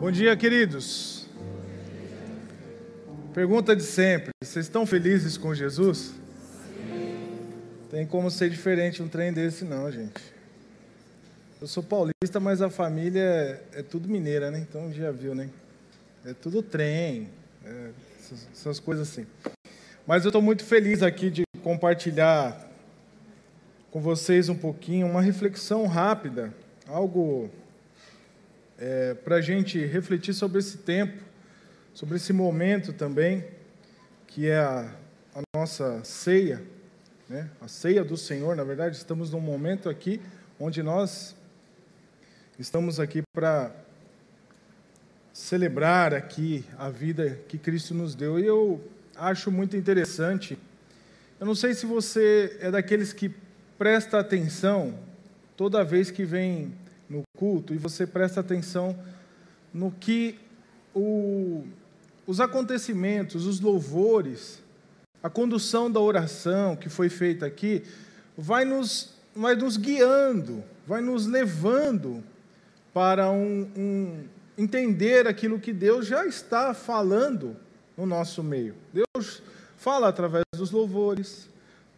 Bom dia, queridos. Pergunta de sempre: vocês estão felizes com Jesus? Tem como ser diferente um trem desse, não, gente. Eu sou paulista, mas a família é, é tudo mineira, né? Então já viu, né? É tudo trem, é, essas, essas coisas assim. Mas eu estou muito feliz aqui de compartilhar com vocês um pouquinho, uma reflexão rápida, algo é, para a gente refletir sobre esse tempo, sobre esse momento também, que é a, a nossa ceia, né? a ceia do Senhor. Na verdade, estamos num momento aqui onde nós estamos aqui para celebrar aqui a vida que Cristo nos deu. E eu acho muito interessante. Eu não sei se você é daqueles que presta atenção toda vez que vem no culto e você presta atenção no que o, os acontecimentos, os louvores, a condução da oração que foi feita aqui, vai nos, vai nos guiando, vai nos levando para um, um entender aquilo que Deus já está falando no nosso meio. Deus fala através dos louvores,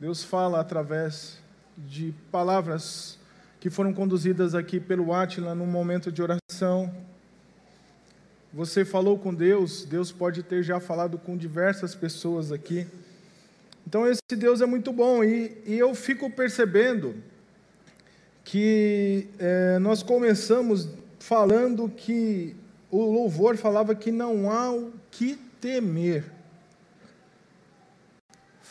Deus fala através de palavras que foram conduzidas aqui pelo Átila num momento de oração. Você falou com Deus, Deus pode ter já falado com diversas pessoas aqui. Então, esse Deus é muito bom e, e eu fico percebendo que é, nós começamos falando que o louvor falava que não há o que temer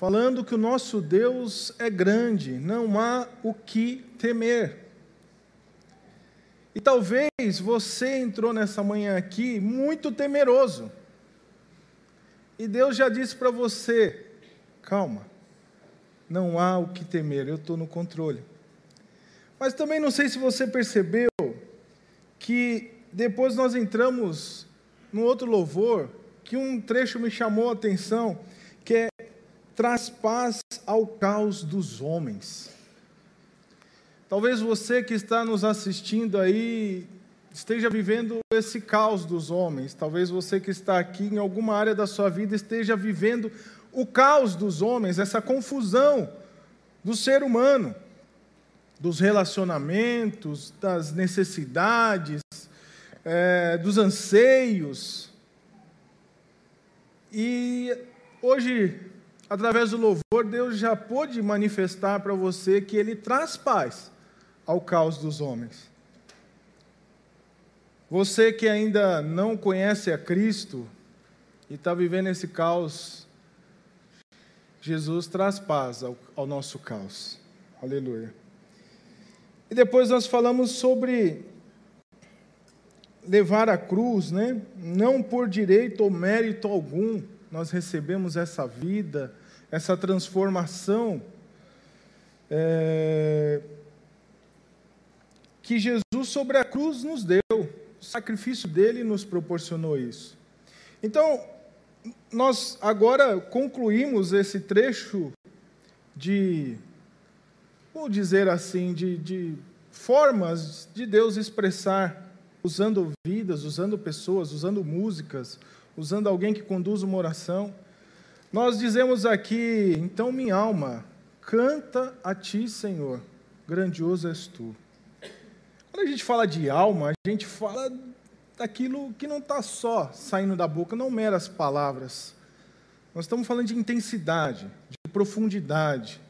falando que o nosso Deus é grande, não há o que temer. E talvez você entrou nessa manhã aqui muito temeroso. E Deus já disse para você: calma, não há o que temer, eu estou no controle. Mas também não sei se você percebeu que depois nós entramos no outro louvor, que um trecho me chamou a atenção, que é traz paz ao caos dos homens. Talvez você que está nos assistindo aí esteja vivendo esse caos dos homens. Talvez você que está aqui em alguma área da sua vida esteja vivendo o caos dos homens, essa confusão do ser humano, dos relacionamentos, das necessidades, é, dos anseios. E hoje através do louvor, Deus já pôde manifestar para você que Ele traz paz ao caos dos homens. Você que ainda não conhece a Cristo e está vivendo esse caos, Jesus traz paz ao, ao nosso caos. Aleluia. E depois nós falamos sobre levar a cruz, né? Não por direito ou mérito algum nós recebemos essa vida, essa transformação é, que Jesus sobre a cruz nos deu. O sacrifício dele nos proporcionou isso. Então, nós agora concluímos esse trecho de, vou dizer assim, de, de formas de Deus expressar, usando vidas, usando pessoas, usando músicas, usando alguém que conduz uma oração. Nós dizemos aqui, então minha alma, canta a ti, Senhor, grandioso és tu. Quando a gente fala de alma, a gente fala daquilo que não está só saindo da boca, não meras palavras. Nós estamos falando de intensidade, de profundidade.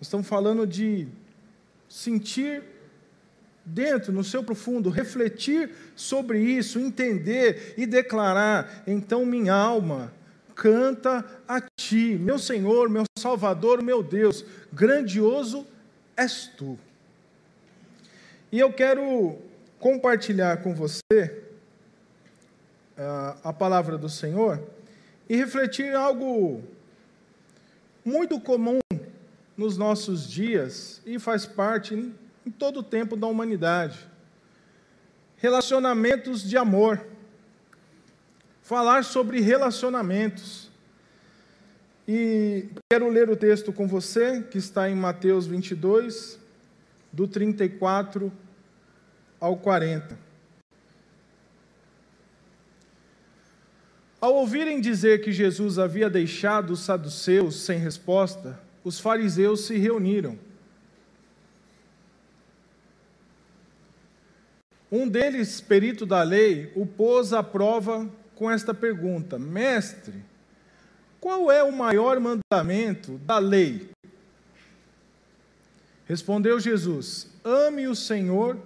Nós estamos falando de sentir dentro, no seu profundo, refletir sobre isso, entender e declarar. Então, minha alma, canta a ti, meu Senhor, meu Salvador, meu Deus, grandioso és tu. E eu quero compartilhar com você uh, a palavra do Senhor e refletir algo muito comum nos nossos dias e faz parte em todo o tempo da humanidade. Relacionamentos de amor falar sobre relacionamentos. E quero ler o texto com você, que está em Mateus 22, do 34 ao 40. Ao ouvirem dizer que Jesus havia deixado os saduceus sem resposta, os fariseus se reuniram. Um deles, perito da lei, o pôs à prova com esta pergunta: Mestre, qual é o maior mandamento da lei? Respondeu Jesus: Ame o Senhor,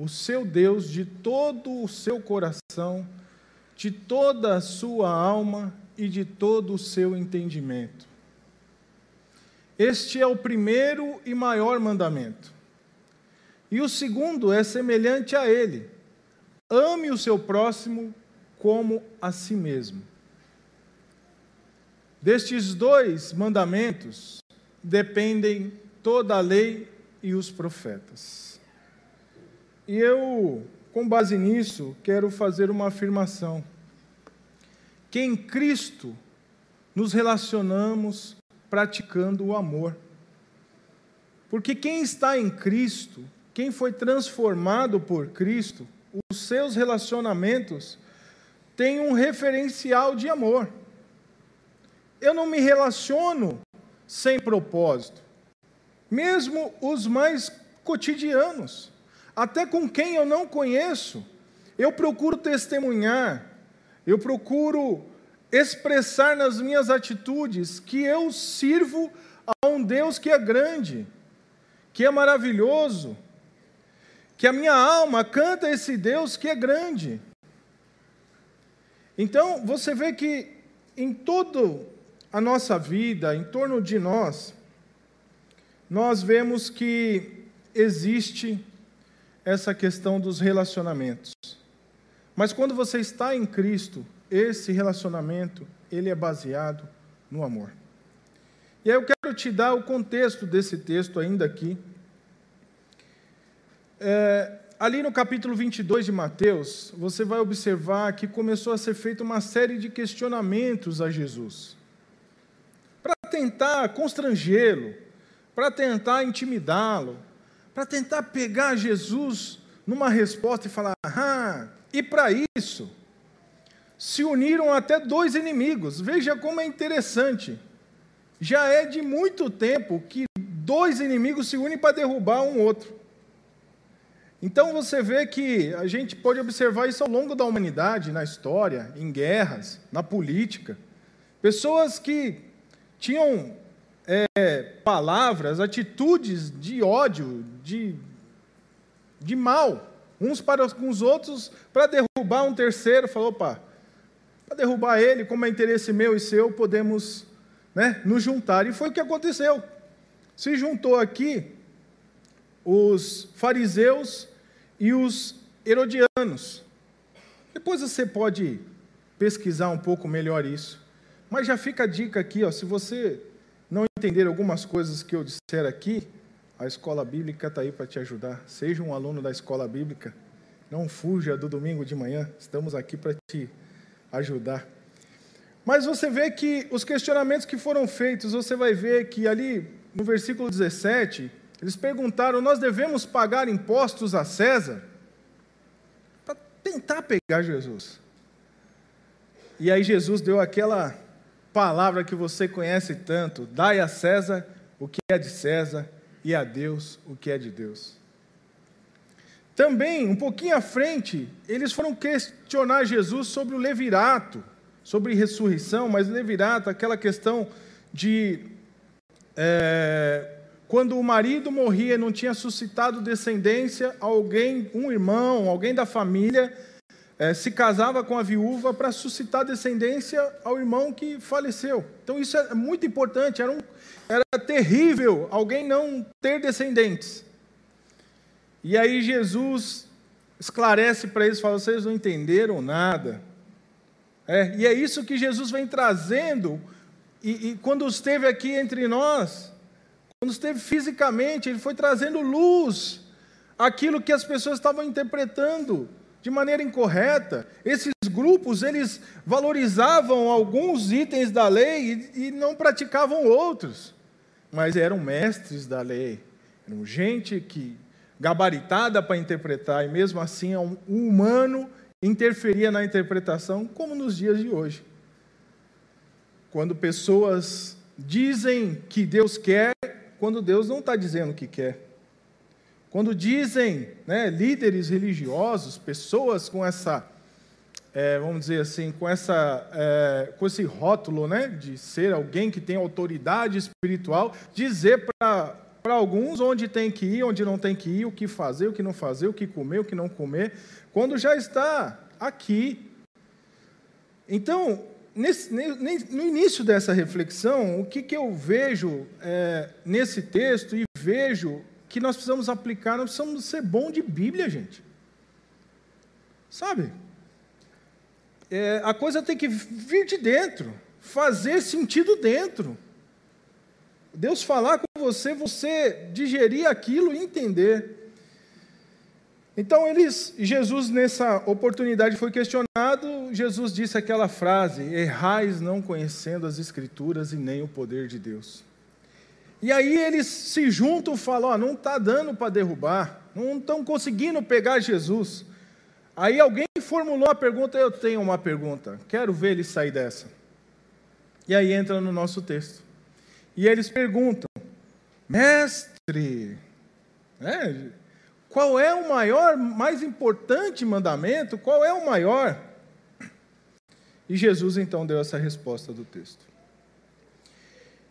o seu Deus, de todo o seu coração, de toda a sua alma e de todo o seu entendimento. Este é o primeiro e maior mandamento. E o segundo é semelhante a ele: ame o seu próximo como a si mesmo. Destes dois mandamentos dependem toda a lei e os profetas. E eu, com base nisso, quero fazer uma afirmação: que em Cristo nos relacionamos praticando o amor. Porque quem está em Cristo quem foi transformado por Cristo, os seus relacionamentos têm um referencial de amor. Eu não me relaciono sem propósito, mesmo os mais cotidianos, até com quem eu não conheço, eu procuro testemunhar, eu procuro expressar nas minhas atitudes que eu sirvo a um Deus que é grande, que é maravilhoso, que a minha alma canta esse Deus que é grande. Então, você vê que em toda a nossa vida, em torno de nós, nós vemos que existe essa questão dos relacionamentos. Mas quando você está em Cristo, esse relacionamento, ele é baseado no amor. E aí eu quero te dar o contexto desse texto ainda aqui, é, ali no capítulo 22 de Mateus, você vai observar que começou a ser feita uma série de questionamentos a Jesus. Para tentar constrangê-lo, para tentar intimidá-lo, para tentar pegar Jesus numa resposta e falar: ah, e para isso, se uniram até dois inimigos. Veja como é interessante. Já é de muito tempo que dois inimigos se unem para derrubar um outro. Então você vê que a gente pode observar isso ao longo da humanidade, na história, em guerras, na política. Pessoas que tinham é, palavras, atitudes de ódio, de, de mal, uns para os outros, para derrubar um terceiro, falou, opa, para derrubar ele, como é interesse meu e seu, podemos né, nos juntar. E foi o que aconteceu. Se juntou aqui os fariseus e os herodianos. Depois você pode pesquisar um pouco melhor isso. Mas já fica a dica aqui, ó, se você não entender algumas coisas que eu disser aqui, a escola bíblica está aí para te ajudar. Seja um aluno da escola bíblica. Não fuja do domingo de manhã. Estamos aqui para te ajudar. Mas você vê que os questionamentos que foram feitos, você vai ver que ali no versículo 17, eles perguntaram: Nós devemos pagar impostos a César? Para tentar pegar Jesus. E aí Jesus deu aquela palavra que você conhece tanto: Dai a César o que é de César e a Deus o que é de Deus. Também, um pouquinho à frente, eles foram questionar Jesus sobre o levirato, sobre ressurreição, mas levirato, aquela questão de é, quando o marido morria e não tinha suscitado descendência, alguém, um irmão, alguém da família, é, se casava com a viúva para suscitar descendência ao irmão que faleceu. Então isso é muito importante, era, um, era terrível alguém não ter descendentes. E aí Jesus esclarece para eles, fala: vocês não entenderam nada. É, e é isso que Jesus vem trazendo, e, e quando esteve aqui entre nós, quando esteve fisicamente, ele foi trazendo luz aquilo que as pessoas estavam interpretando de maneira incorreta. Esses grupos, eles valorizavam alguns itens da lei e, e não praticavam outros. Mas eram mestres da lei, eram gente que gabaritada para interpretar, e mesmo assim um humano interferia na interpretação, como nos dias de hoje. quando pessoas dizem que Deus quer, quando Deus não está dizendo o que quer. Quando dizem, né, líderes religiosos, pessoas com essa, é, vamos dizer assim, com, essa, é, com esse rótulo né, de ser alguém que tem autoridade espiritual, dizer para alguns onde tem que ir, onde não tem que ir, o que fazer, o que não fazer, o que comer, o que não comer, quando já está aqui. Então, nesse, no início dessa reflexão, o que, que eu vejo é, nesse texto e vejo que nós precisamos aplicar, nós precisamos ser bom de Bíblia, gente. Sabe? É, a coisa tem que vir de dentro, fazer sentido dentro. Deus falar com você, você digerir aquilo e entender. Então eles, Jesus nessa oportunidade foi questionado, Jesus disse aquela frase: "Errais não conhecendo as escrituras e nem o poder de Deus". E aí eles se juntam e falam: oh, não está dando para derrubar, não estão conseguindo pegar Jesus. Aí alguém formulou a pergunta: eu tenho uma pergunta, quero ver ele sair dessa. E aí entra no nosso texto. E eles perguntam: mestre, né, qual é o maior, mais importante mandamento? Qual é o maior? E Jesus então deu essa resposta do texto.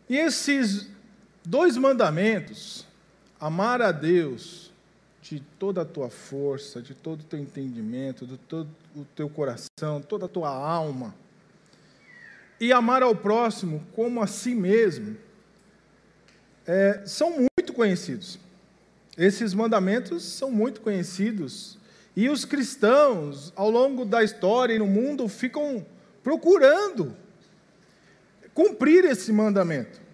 E esses dois mandamentos: amar a Deus de toda a tua força, de todo o teu entendimento, de todo o teu coração, toda a tua alma, e amar ao próximo como a si mesmo, é, são muito conhecidos. Esses mandamentos são muito conhecidos. E os cristãos, ao longo da história e no mundo, ficam procurando cumprir esse mandamento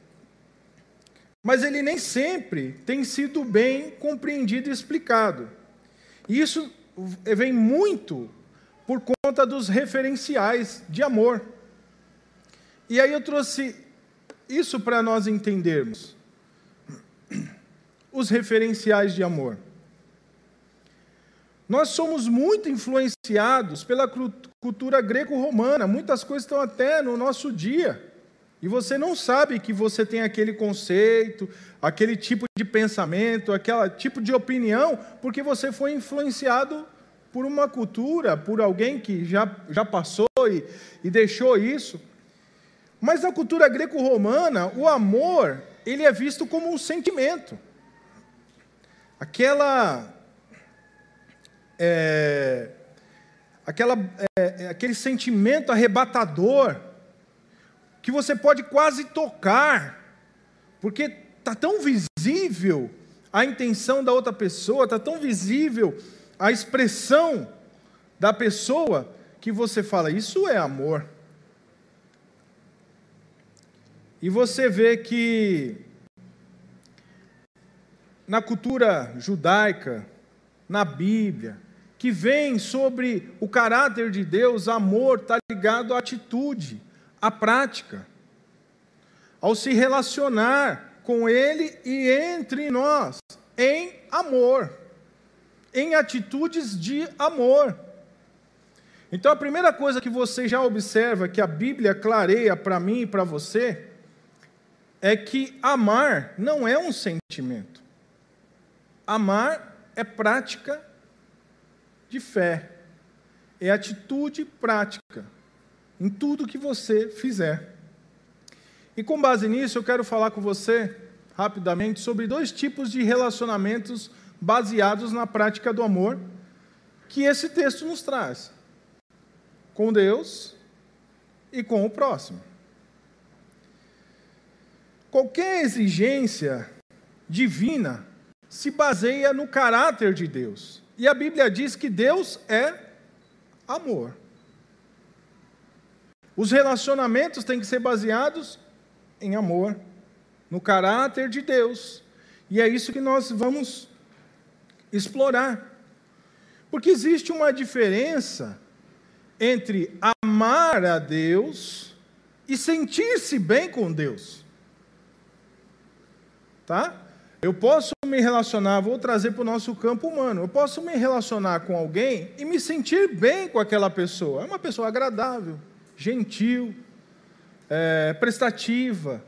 mas ele nem sempre tem sido bem compreendido e explicado. E isso vem muito por conta dos referenciais de amor. E aí eu trouxe isso para nós entendermos. Os referenciais de amor. Nós somos muito influenciados pela cultura greco-romana, muitas coisas estão até no nosso dia. E você não sabe que você tem aquele conceito, aquele tipo de pensamento, aquele tipo de opinião, porque você foi influenciado por uma cultura, por alguém que já, já passou e, e deixou isso. Mas na cultura greco-romana, o amor ele é visto como um sentimento. Aquela. É, aquela é, é aquele sentimento arrebatador que você pode quase tocar, porque está tão visível a intenção da outra pessoa, está tão visível a expressão da pessoa, que você fala, isso é amor. E você vê que na cultura judaica, na Bíblia, que vem sobre o caráter de Deus, amor está ligado à atitude a prática, ao se relacionar com Ele e entre nós, em amor, em atitudes de amor. Então, a primeira coisa que você já observa, que a Bíblia clareia para mim e para você, é que amar não é um sentimento. Amar é prática de fé, é atitude prática em tudo que você fizer. E com base nisso, eu quero falar com você rapidamente sobre dois tipos de relacionamentos baseados na prática do amor que esse texto nos traz: com Deus e com o próximo. Qualquer exigência divina se baseia no caráter de Deus. E a Bíblia diz que Deus é amor. Os relacionamentos têm que ser baseados em amor, no caráter de Deus. E é isso que nós vamos explorar. Porque existe uma diferença entre amar a Deus e sentir-se bem com Deus. Tá? Eu posso me relacionar, vou trazer para o nosso campo humano. Eu posso me relacionar com alguém e me sentir bem com aquela pessoa. É uma pessoa agradável, gentil, é, prestativa,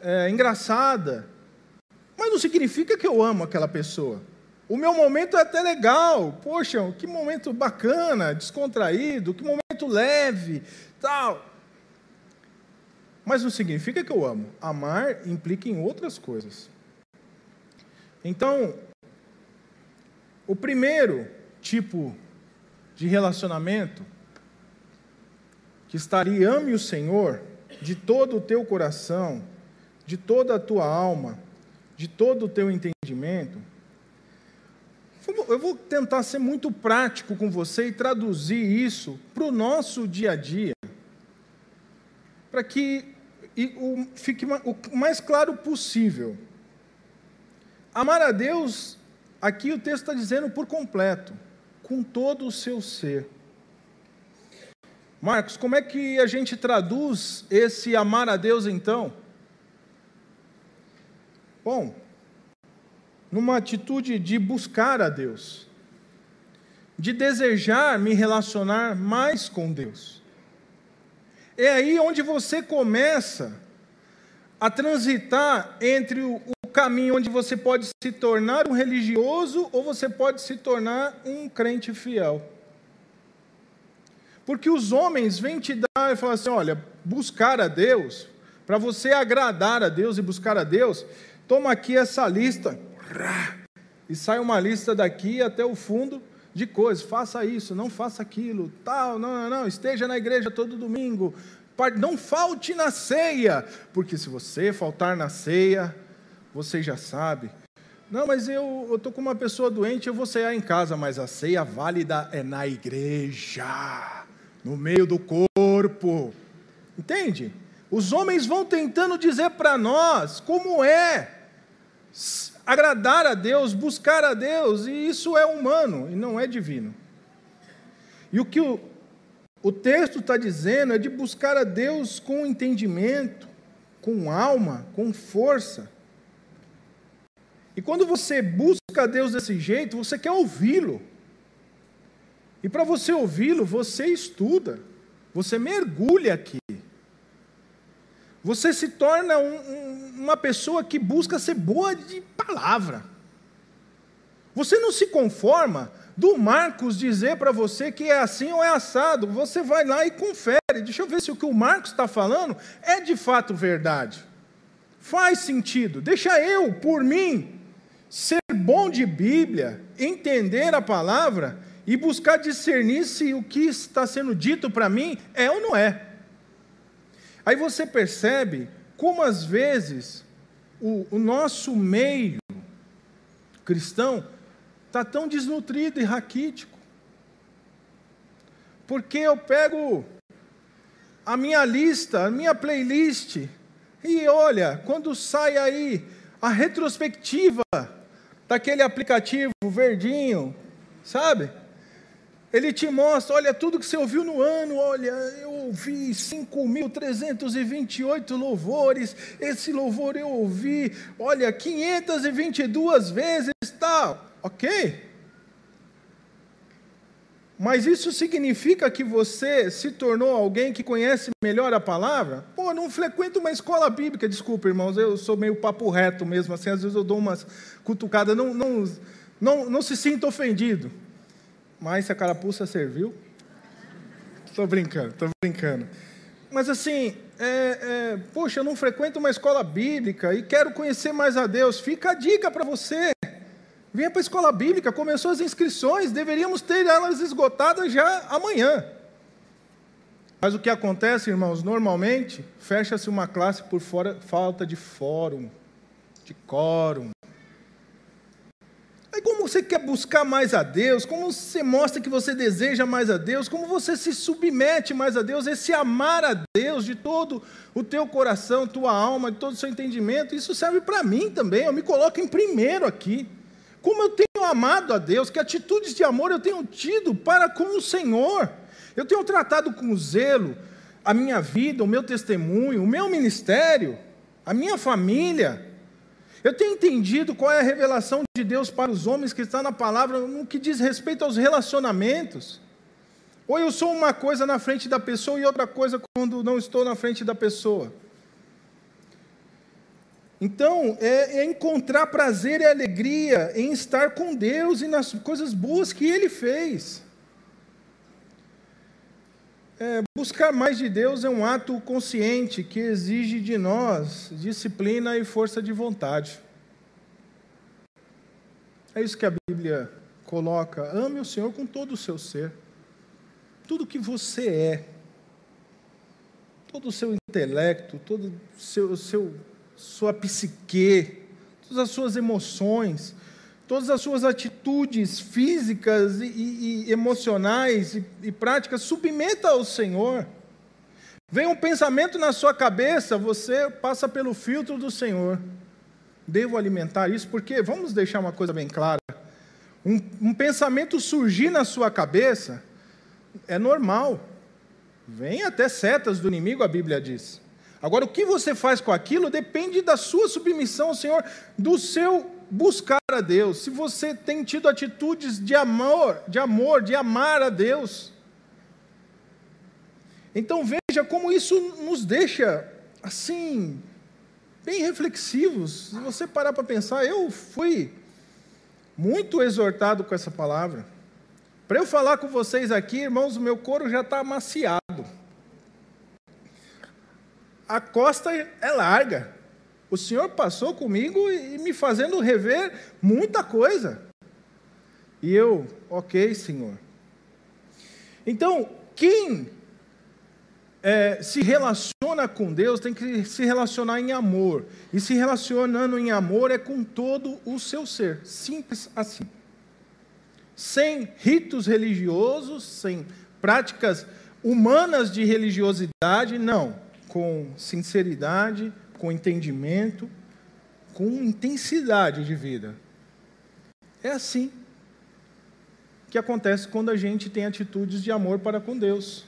é, engraçada. Mas não significa que eu amo aquela pessoa. O meu momento é até legal. Poxa, que momento bacana, descontraído, que momento leve, tal. Mas não significa que eu amo. Amar implica em outras coisas. Então, o primeiro tipo de relacionamento que estaria ame o Senhor de todo o teu coração, de toda a tua alma, de todo o teu entendimento. Eu vou tentar ser muito prático com você e traduzir isso para o nosso dia a dia, para que fique o mais claro possível. Amar a Deus, aqui o texto está dizendo por completo, com todo o seu ser. Marcos, como é que a gente traduz esse amar a Deus então? Bom, numa atitude de buscar a Deus, de desejar me relacionar mais com Deus. É aí onde você começa a transitar entre o, caminho onde você pode se tornar um religioso ou você pode se tornar um crente fiel. Porque os homens vêm te dar e falar assim: olha, buscar a Deus, para você agradar a Deus e buscar a Deus, toma aqui essa lista. E sai uma lista daqui até o fundo de coisas. Faça isso, não faça aquilo, tal, não, não, não. Esteja na igreja todo domingo. Não falte na ceia, porque se você faltar na ceia, você já sabe. Não, mas eu estou com uma pessoa doente, eu vou cear em casa, mas a ceia válida é na igreja, no meio do corpo. Entende? Os homens vão tentando dizer para nós como é agradar a Deus, buscar a Deus, e isso é humano e não é divino. E o que o, o texto está dizendo é de buscar a Deus com entendimento, com alma, com força. E quando você busca Deus desse jeito, você quer ouvi-lo. E para você ouvi-lo, você estuda, você mergulha aqui. Você se torna um, um, uma pessoa que busca ser boa de palavra. Você não se conforma do Marcos dizer para você que é assim ou é assado. Você vai lá e confere. Deixa eu ver se o que o Marcos está falando é de fato verdade. Faz sentido. Deixa eu, por mim, ser bom de Bíblia, entender a palavra e buscar discernir se o que está sendo dito para mim é ou não é. Aí você percebe como às vezes o, o nosso meio cristão está tão desnutrido e raquítico. Porque eu pego a minha lista, a minha playlist, e olha, quando sai aí a retrospectiva daquele aplicativo verdinho, sabe? Ele te mostra, olha, tudo que você ouviu no ano, olha, eu ouvi 5.328 louvores, esse louvor eu ouvi, olha, 522 vezes, tal, ok? Mas isso significa que você se tornou alguém que conhece melhor a palavra? Pô, não frequento uma escola bíblica, desculpa, irmãos, eu sou meio papo reto mesmo, assim, às vezes eu dou umas cutucadas, não, não, não, não se sinta ofendido. Mas se a carapuça serviu. Estou brincando, estou brincando. Mas assim, é, é, poxa, eu não frequento uma escola bíblica e quero conhecer mais a Deus. Fica a dica para você. Venha para a escola bíblica, começou as inscrições, deveríamos ter elas esgotadas já amanhã. Mas o que acontece, irmãos, normalmente fecha-se uma classe por fora, falta de fórum, de quórum. Aí como você quer buscar mais a Deus, como você mostra que você deseja mais a Deus, como você se submete mais a Deus, esse amar a Deus de todo o teu coração, tua alma, de todo o seu entendimento, isso serve para mim também, eu me coloco em primeiro aqui. Como eu tenho amado a Deus, que atitudes de amor eu tenho tido para com o Senhor. Eu tenho tratado com zelo a minha vida, o meu testemunho, o meu ministério, a minha família. Eu tenho entendido qual é a revelação de Deus para os homens que está na palavra no que diz respeito aos relacionamentos. Ou eu sou uma coisa na frente da pessoa e outra coisa quando não estou na frente da pessoa. Então, é, é, encontrar prazer e alegria em estar com Deus e nas coisas boas que Ele fez. É, buscar mais de Deus é um ato consciente que exige de nós disciplina e força de vontade. É isso que a Bíblia coloca. Ame o Senhor com todo o seu ser, tudo que você é, todo o seu intelecto, todo o seu, seu sua psique, todas as suas emoções, todas as suas atitudes físicas e, e, emocionais e, e práticas, submeta ao Senhor. Vem um pensamento na sua cabeça, você passa pelo filtro do Senhor. Devo alimentar isso, porque vamos deixar uma coisa bem clara: um, um pensamento surgir na sua cabeça é normal. Vem até setas do inimigo, a Bíblia diz. Agora, o que você faz com aquilo depende da sua submissão ao Senhor, do seu buscar a Deus. Se você tem tido atitudes de amor, de amor, de amar a Deus. Então veja como isso nos deixa assim bem reflexivos. Se você parar para pensar, eu fui muito exortado com essa palavra. Para eu falar com vocês aqui, irmãos, o meu couro já está amaciado a costa é larga. O Senhor passou comigo e me fazendo rever muita coisa. E eu, ok, Senhor. Então, quem é, se relaciona com Deus tem que se relacionar em amor. E se relacionando em amor é com todo o seu ser. Simples assim. Sem ritos religiosos, sem práticas humanas de religiosidade, não com sinceridade, com entendimento, com intensidade de vida. É assim que acontece quando a gente tem atitudes de amor para com Deus.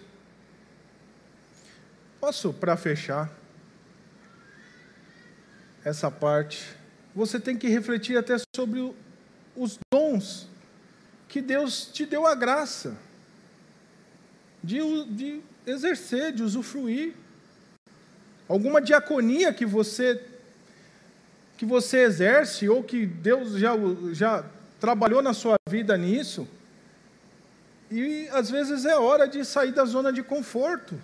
Posso, para fechar essa parte, você tem que refletir até sobre os dons que Deus te deu a graça de, de exercer, de usufruir alguma diaconia que você que você exerce ou que Deus já, já trabalhou na sua vida nisso. E às vezes é hora de sair da zona de conforto.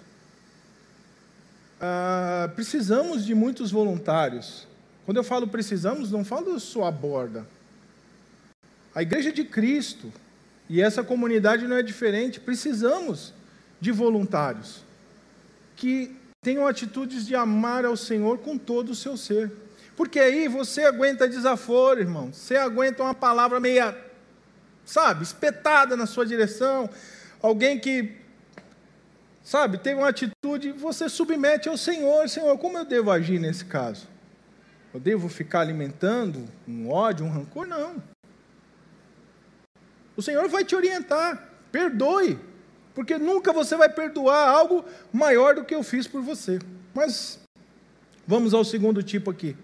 Ah, precisamos de muitos voluntários. Quando eu falo precisamos, não falo só a borda. A igreja de Cristo, e essa comunidade não é diferente, precisamos de voluntários que Tenham atitudes de amar ao Senhor com todo o seu ser. Porque aí você aguenta desaforo, irmão. Você aguenta uma palavra meia, sabe, espetada na sua direção. Alguém que, sabe, tem uma atitude, você submete ao Senhor. Senhor, como eu devo agir nesse caso? Eu devo ficar alimentando um ódio, um rancor? Não. O Senhor vai te orientar. Perdoe. Porque nunca você vai perdoar algo maior do que eu fiz por você. Mas vamos ao segundo tipo aqui.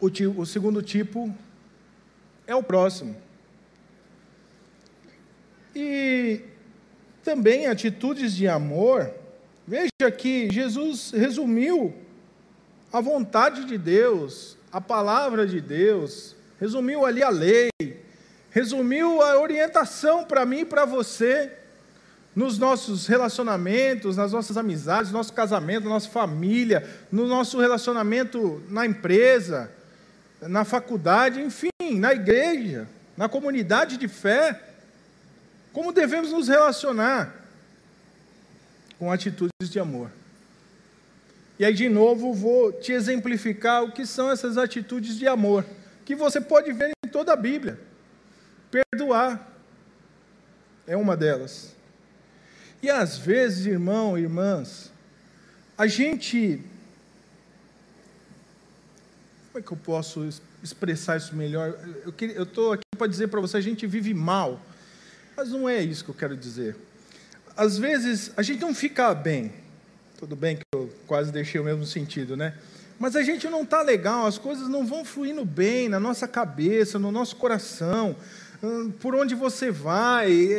O, tipo, o segundo tipo é o próximo. E também atitudes de amor. Veja que Jesus resumiu a vontade de Deus, a palavra de Deus, resumiu ali a lei, resumiu a orientação para mim e para você nos nossos relacionamentos, nas nossas amizades, no nosso casamento, na nossa família, no nosso relacionamento na empresa, na faculdade, enfim, na igreja, na comunidade de fé. Como devemos nos relacionar com atitudes de amor. E aí, de novo, vou te exemplificar o que são essas atitudes de amor, que você pode ver em toda a Bíblia. Perdoar é uma delas. E às vezes, irmão, irmãs, a gente. Como é que eu posso expressar isso melhor? Eu estou aqui para dizer para você: a gente vive mal. Mas não é isso que eu quero dizer. Às vezes, a gente não fica bem. Tudo bem que eu quase deixei o mesmo sentido, né? Mas a gente não está legal, as coisas não vão fluindo bem na nossa cabeça, no nosso coração por onde você vai,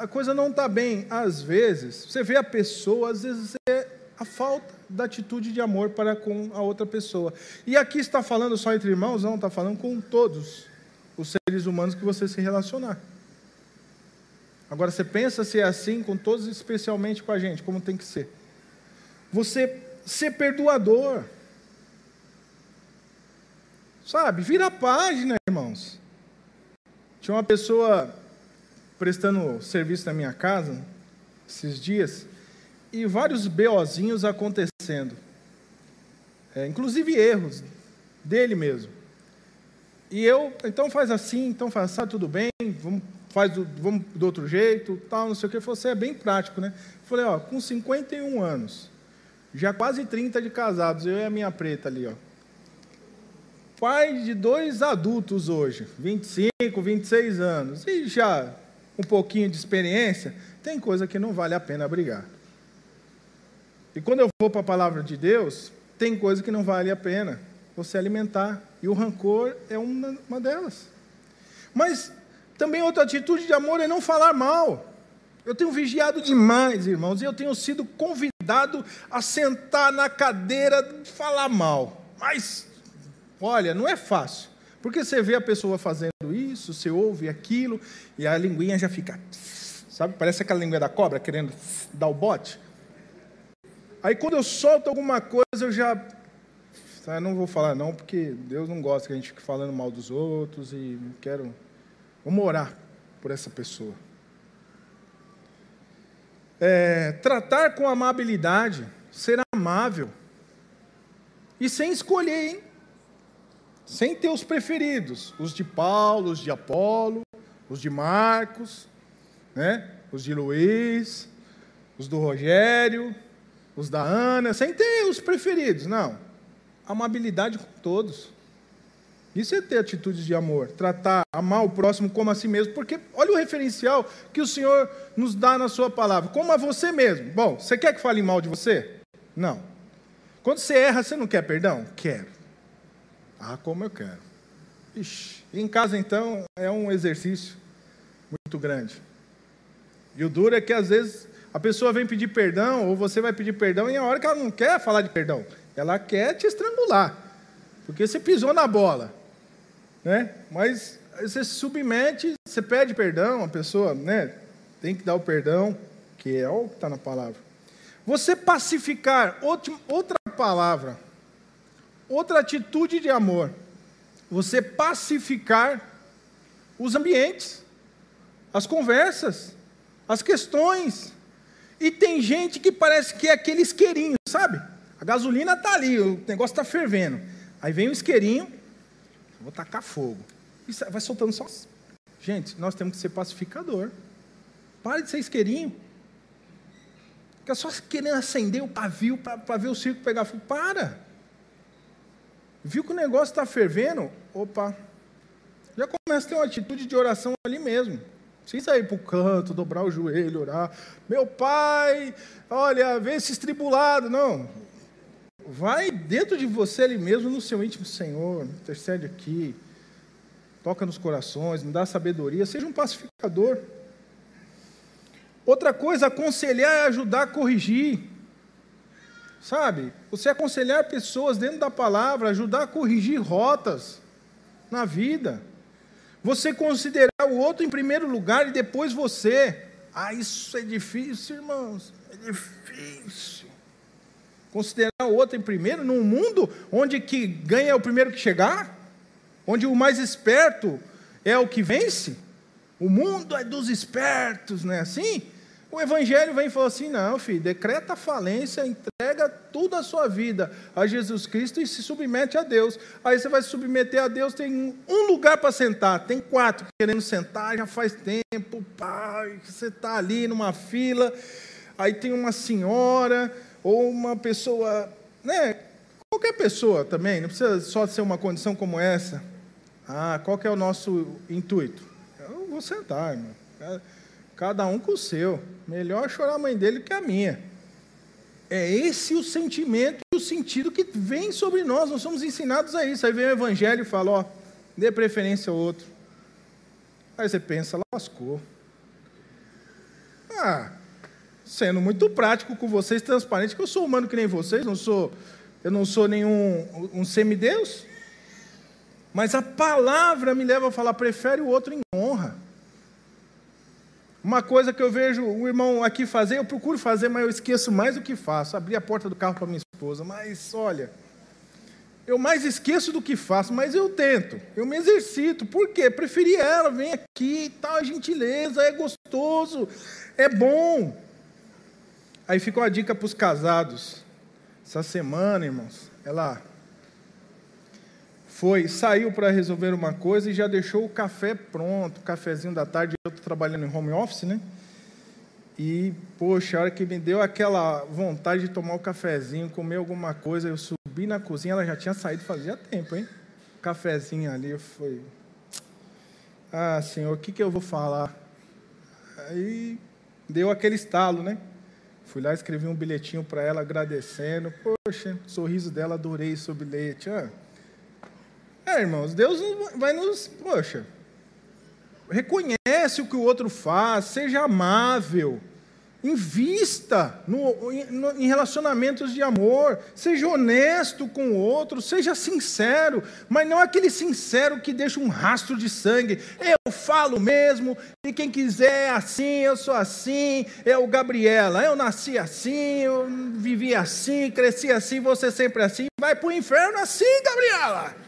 a coisa não está bem. Às vezes, você vê a pessoa, às vezes é a falta da atitude de amor para com a outra pessoa. E aqui está falando só entre irmãos? Não, está falando com todos os seres humanos que você se relacionar. Agora, você pensa se é assim com todos, especialmente com a gente, como tem que ser. Você ser perdoador. Sabe, vira a página, irmãos. Tinha uma pessoa prestando serviço na minha casa esses dias e vários BOzinhos acontecendo. É, inclusive erros dele mesmo. E eu, então faz assim, então faz assim, tudo bem, vamos, faz do, vamos do outro jeito, tal, não sei o que. Você é bem prático, né? Falei, ó, com 51 anos, já quase 30 de casados, eu e a minha preta ali, ó. Pai de dois adultos hoje, 25, 26 anos, e já um pouquinho de experiência, tem coisa que não vale a pena brigar. E quando eu vou para a palavra de Deus, tem coisa que não vale a pena você alimentar. E o rancor é uma, delas. Mas também outra atitude de amor é não falar mal. Eu tenho vigiado demais, irmãos, e eu tenho sido convidado a sentar na cadeira e falar mal. Mas, olha, não é fácil. Porque você vê a pessoa fazendo isso, você ouve aquilo, e a linguinha já fica. Sabe? Parece aquela língua da cobra querendo dar o bote. Aí quando eu solto alguma coisa, eu já. Ah, não vou falar não, porque Deus não gosta que a gente fique falando mal dos outros e não quero. Vamos orar por essa pessoa. É, tratar com amabilidade, ser amável. E sem escolher, hein? Sem ter os preferidos, os de Paulo, os de Apolo, os de Marcos, né? os de Luiz, os do Rogério, os da Ana, sem ter os preferidos, não. Amabilidade com todos. Isso é ter atitudes de amor, tratar, amar o próximo como a si mesmo, porque olha o referencial que o Senhor nos dá na sua palavra, como a você mesmo. Bom, você quer que fale mal de você? Não. Quando você erra, você não quer perdão? Quero. Ah, como eu quero. Ixi. em casa, então, é um exercício muito grande. E o duro é que, às vezes, a pessoa vem pedir perdão, ou você vai pedir perdão, e a hora que ela não quer falar de perdão, ela quer te estrangular, porque você pisou na bola. Né? Mas você se submete, você pede perdão, a pessoa né, tem que dar o perdão, que é o que está na palavra. Você pacificar, outra palavra, outra atitude de amor. Você pacificar os ambientes, as conversas, as questões. E tem gente que parece que é aquele isqueirinho, sabe? A gasolina está ali, o negócio está fervendo. Aí vem o isqueirinho, vou tacar fogo. E vai soltando só. Gente, nós temos que ser pacificador. Pare de ser isqueirinho. Fica só querendo acender o pavio para ver o circo pegar fogo. Para! Viu que o negócio está fervendo? Opa! Já começa a ter uma atitude de oração ali mesmo. Precisa ir para o canto, dobrar o joelho, orar. Meu pai, olha, vê esse estribulado. Não. Vai dentro de você ali mesmo, no seu íntimo, Senhor, intercede aqui. Toca nos corações, me dá sabedoria. Seja um pacificador. Outra coisa, aconselhar é ajudar a corrigir. Sabe? Você aconselhar pessoas dentro da palavra, ajudar a corrigir rotas na vida. Você considerar o outro em primeiro lugar e depois você. Ah, isso é difícil, irmãos. É difícil. Considerar o outro em primeiro num mundo onde que ganha é o primeiro que chegar, onde o mais esperto é o que vence. O mundo é dos espertos, não é assim? O Evangelho vem e fala assim: não, filho, decreta a falência, entrega toda a sua vida a Jesus Cristo e se submete a Deus. Aí você vai se submeter a Deus, tem um lugar para sentar, tem quatro querendo sentar, já faz tempo, pai, você está ali numa fila, aí tem uma senhora ou uma pessoa, né? Qualquer pessoa também, não precisa só ser uma condição como essa. Ah, qual é o nosso intuito? Eu vou sentar, irmão. Cada um com o seu. Melhor chorar a mãe dele que a minha. É esse o sentimento e o sentido que vem sobre nós. Nós somos ensinados a isso. Aí vem o Evangelho e fala: ó, dê preferência ao outro. Aí você pensa, lascou. Ah, sendo muito prático com vocês, transparente, que eu sou humano que nem vocês, não sou, eu não sou nenhum um semideus. Mas a palavra me leva a falar, prefere o outro em honra. Uma coisa que eu vejo o irmão aqui fazer, eu procuro fazer, mas eu esqueço mais do que faço. Abrir a porta do carro para minha esposa, mas olha, eu mais esqueço do que faço, mas eu tento, eu me exercito. Por quê? Preferi ela, vem aqui, tal, gentileza, é gostoso, é bom. Aí fica uma dica para os casados. Essa semana, irmãos, ela foi, saiu para resolver uma coisa e já deixou o café pronto, cafezinho da tarde. Eu estou trabalhando em home office, né? E, poxa, a hora que me deu aquela vontade de tomar o cafezinho, comer alguma coisa, eu subi na cozinha, ela já tinha saído fazia tempo, hein? O cafezinho ali, eu fui. Ah, Senhor, o que, que eu vou falar? Aí deu aquele estalo, né? Fui lá, escrevi um bilhetinho para ela agradecendo. Poxa, sorriso dela, adorei esse bilhete. Ah, é, irmãos, Deus vai nos. Poxa, reconhece o que o outro faz, seja amável, invista no, no, em relacionamentos de amor, seja honesto com o outro, seja sincero, mas não aquele sincero que deixa um rastro de sangue. Eu falo mesmo, e quem quiser é assim, eu sou assim, é o Gabriela, eu nasci assim, eu vivi assim, cresci assim, você sempre assim, vai para o inferno assim, Gabriela.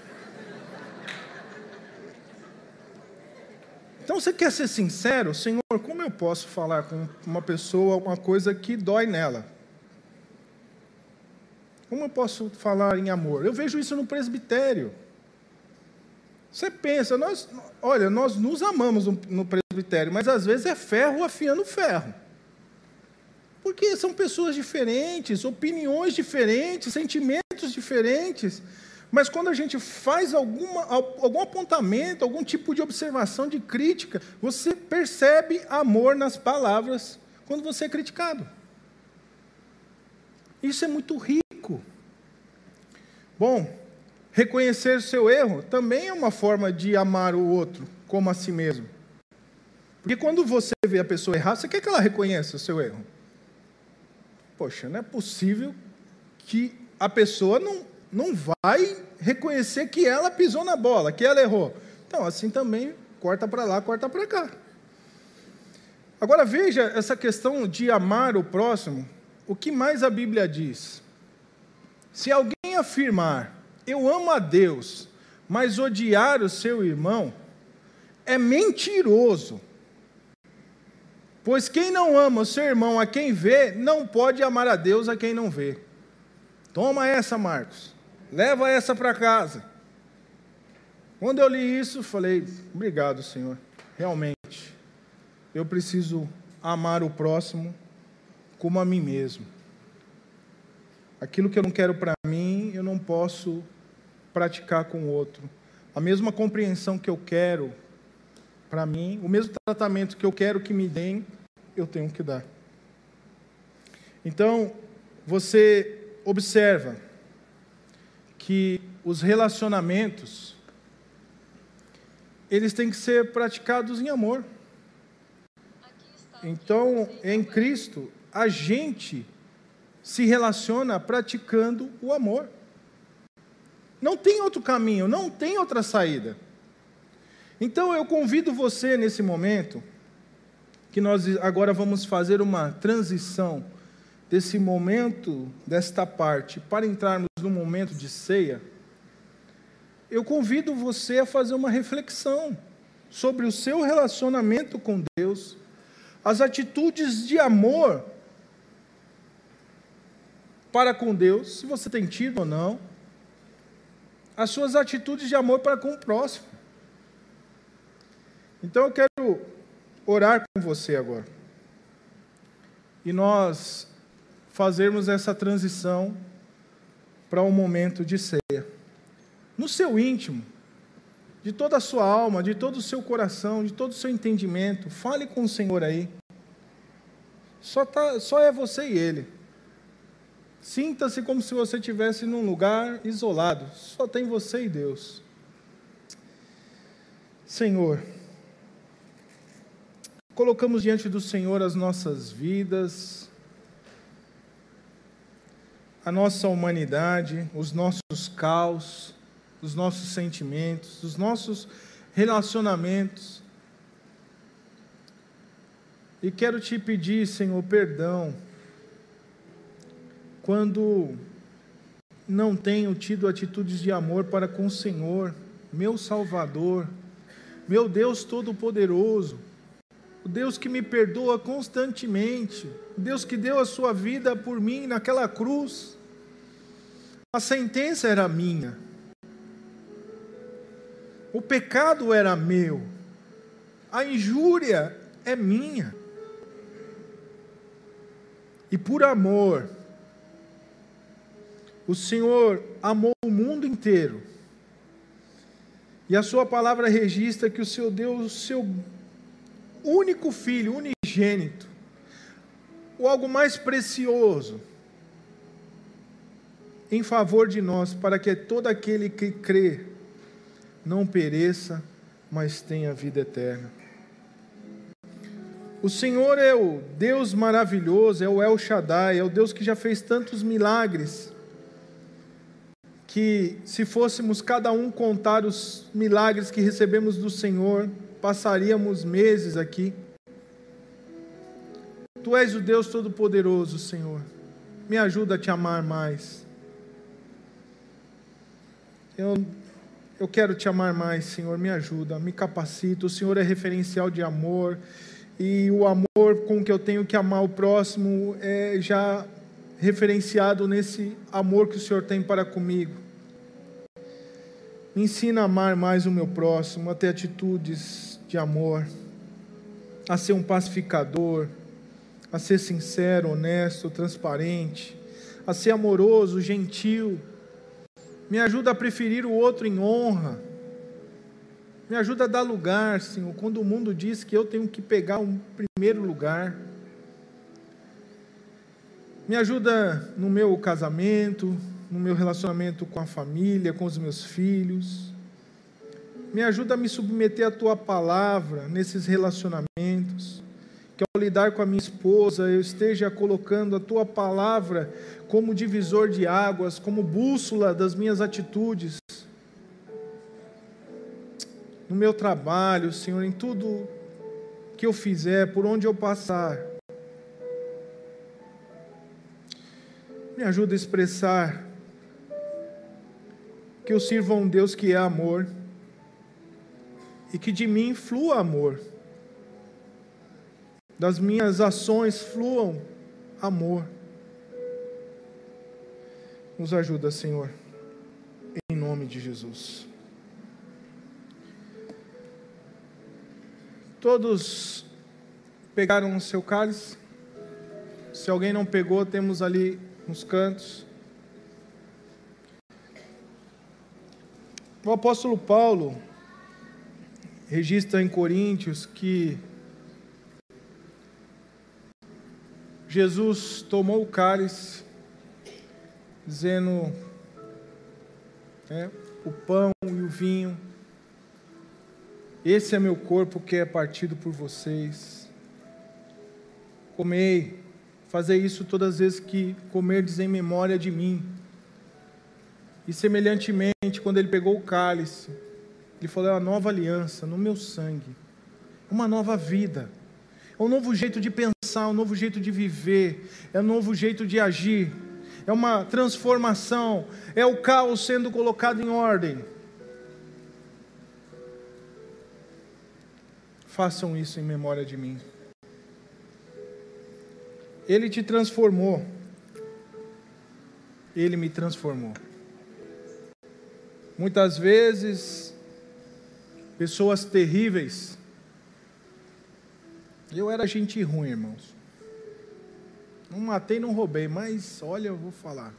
Então você quer ser sincero? Senhor, como eu posso falar com uma pessoa uma coisa que dói nela? Como eu posso falar em amor? Eu vejo isso no presbitério. Você pensa, nós, olha, nós nos amamos no presbitério, mas às vezes é ferro afiando ferro. Porque são pessoas diferentes, opiniões diferentes, sentimentos diferentes. Mas quando a gente faz alguma, algum apontamento, algum tipo de observação, de crítica, você percebe amor nas palavras quando você é criticado. Isso é muito rico. Bom, reconhecer seu erro também é uma forma de amar o outro como a si mesmo. Porque quando você vê a pessoa errar, você quer que ela reconheça o seu erro. Poxa, não é possível que a pessoa não, não vai reconhecer que ela pisou na bola, que ela errou. Então, assim também, corta para lá, corta para cá. Agora veja essa questão de amar o próximo, o que mais a Bíblia diz? Se alguém afirmar, eu amo a Deus, mas odiar o seu irmão, é mentiroso. Pois quem não ama o seu irmão a quem vê, não pode amar a Deus a quem não vê. Toma essa, Marcos. Leva essa para casa. Quando eu li isso, falei: Obrigado, Senhor. Realmente, eu preciso amar o próximo como a mim mesmo. Aquilo que eu não quero para mim, eu não posso praticar com o outro. A mesma compreensão que eu quero para mim, o mesmo tratamento que eu quero que me deem, eu tenho que dar. Então, você observa que os relacionamentos eles têm que ser praticados em amor. Então, em Cristo, a gente se relaciona praticando o amor. Não tem outro caminho, não tem outra saída. Então eu convido você nesse momento, que nós agora vamos fazer uma transição desse momento, desta parte, para entrarmos no momento de ceia, eu convido você a fazer uma reflexão sobre o seu relacionamento com Deus, as atitudes de amor para com Deus, se você tem tido ou não, as suas atitudes de amor para com o próximo. Então eu quero orar com você agora. E nós fazermos essa transição para um momento de ceia. No seu íntimo, de toda a sua alma, de todo o seu coração, de todo o seu entendimento, fale com o Senhor aí. Só, tá, só é você e Ele. Sinta-se como se você estivesse num lugar isolado. Só tem você e Deus. Senhor, colocamos diante do Senhor as nossas vidas, a nossa humanidade, os nossos caos, os nossos sentimentos, os nossos relacionamentos. E quero te pedir, Senhor, perdão, quando não tenho tido atitudes de amor para com o Senhor, meu Salvador, meu Deus Todo-Poderoso, o Deus que me perdoa constantemente, o Deus que deu a sua vida por mim naquela cruz. A sentença era minha, o pecado era meu, a injúria é minha. E por amor, o Senhor amou o mundo inteiro. E a sua palavra registra que o seu Deus, o seu único filho, unigênito, o algo mais precioso, em favor de nós, para que todo aquele que crê não pereça, mas tenha vida eterna. O Senhor é o Deus maravilhoso, é o El Shaddai, é o Deus que já fez tantos milagres que se fôssemos cada um contar os milagres que recebemos do Senhor, passaríamos meses aqui. Tu és o Deus Todo-Poderoso, Senhor. Me ajuda a te amar mais. Eu, eu quero te amar mais, Senhor. Me ajuda, me capacita. O Senhor é referencial de amor. E o amor com que eu tenho que amar o próximo é já referenciado nesse amor que o Senhor tem para comigo. Me ensina a amar mais o meu próximo, a ter atitudes de amor, a ser um pacificador, a ser sincero, honesto, transparente, a ser amoroso, gentil. Me ajuda a preferir o outro em honra. Me ajuda a dar lugar, Senhor, quando o mundo diz que eu tenho que pegar um primeiro lugar. Me ajuda no meu casamento, no meu relacionamento com a família, com os meus filhos. Me ajuda a me submeter à tua palavra nesses relacionamentos. Que ao lidar com a minha esposa, eu esteja colocando a tua palavra como divisor de águas, como bússola das minhas atitudes. No meu trabalho, Senhor, em tudo que eu fizer, por onde eu passar. Me ajuda a expressar que eu sirva um Deus que é amor e que de mim flua amor. Das minhas ações fluam amor. Nos ajuda, Senhor, em nome de Jesus. Todos pegaram o seu cálice? Se alguém não pegou, temos ali nos cantos. O apóstolo Paulo registra em Coríntios que Jesus tomou o cálice, dizendo né, o pão e o vinho, esse é meu corpo que é partido por vocês. Comei Fazer isso todas as vezes que comerdes em memória de mim. E semelhantemente, quando ele pegou o cálice, ele falou: é uma nova aliança no meu sangue, uma nova vida, é um novo jeito de pensar, um novo jeito de viver, é um novo jeito de agir, é uma transformação, é o caos sendo colocado em ordem. Façam isso em memória de mim. Ele te transformou. Ele me transformou. Muitas vezes, pessoas terríveis. Eu era gente ruim, irmãos. Não matei, não roubei, mas olha, eu vou falar.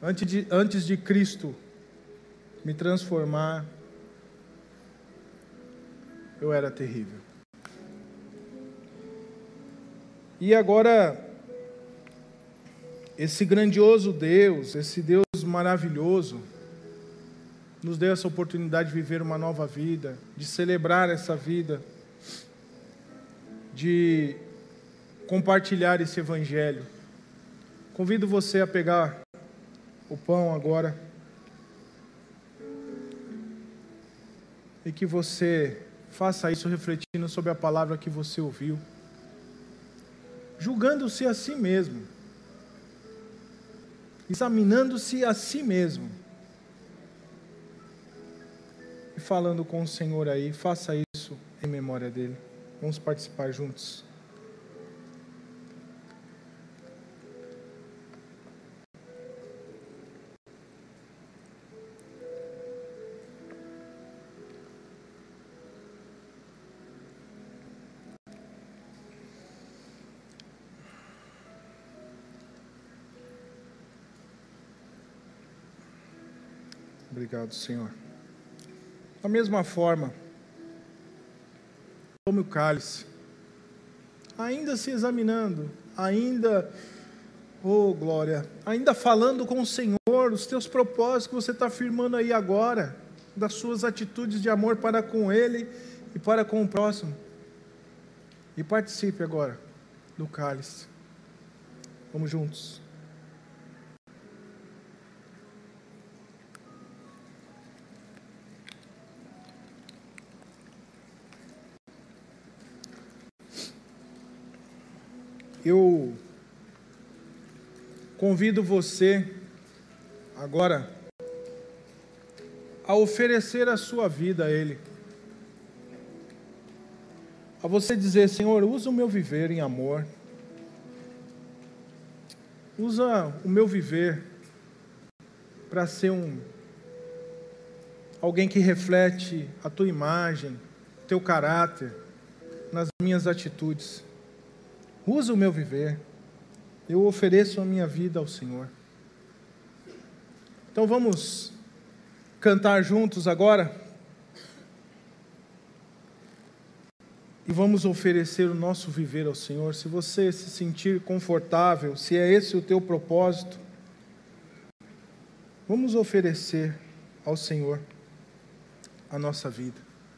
Antes de, antes de Cristo me transformar, eu era terrível. E agora, esse grandioso Deus, esse Deus maravilhoso, nos dê essa oportunidade de viver uma nova vida, de celebrar essa vida, de compartilhar esse evangelho. Convido você a pegar o pão agora e que você faça isso refletindo sobre a palavra que você ouviu, julgando-se a si mesmo, examinando-se a si mesmo e falando com o Senhor aí, faça isso em memória dele. Vamos participar juntos. Obrigado, Senhor. Da mesma forma, tome o cálice, ainda se examinando, ainda, oh glória, ainda falando com o Senhor, os teus propósitos que você está afirmando aí agora, das suas atitudes de amor para com Ele e para com o próximo. E participe agora do cálice. Vamos juntos. Eu convido você agora a oferecer a sua vida a Ele. A você dizer, Senhor, usa o meu viver em amor. Usa o meu viver para ser um alguém que reflete a tua imagem, teu caráter nas minhas atitudes. Usa o meu viver. Eu ofereço a minha vida ao Senhor. Então vamos cantar juntos agora. E vamos oferecer o nosso viver ao Senhor. Se você se sentir confortável, se é esse o teu propósito, vamos oferecer ao Senhor a nossa vida.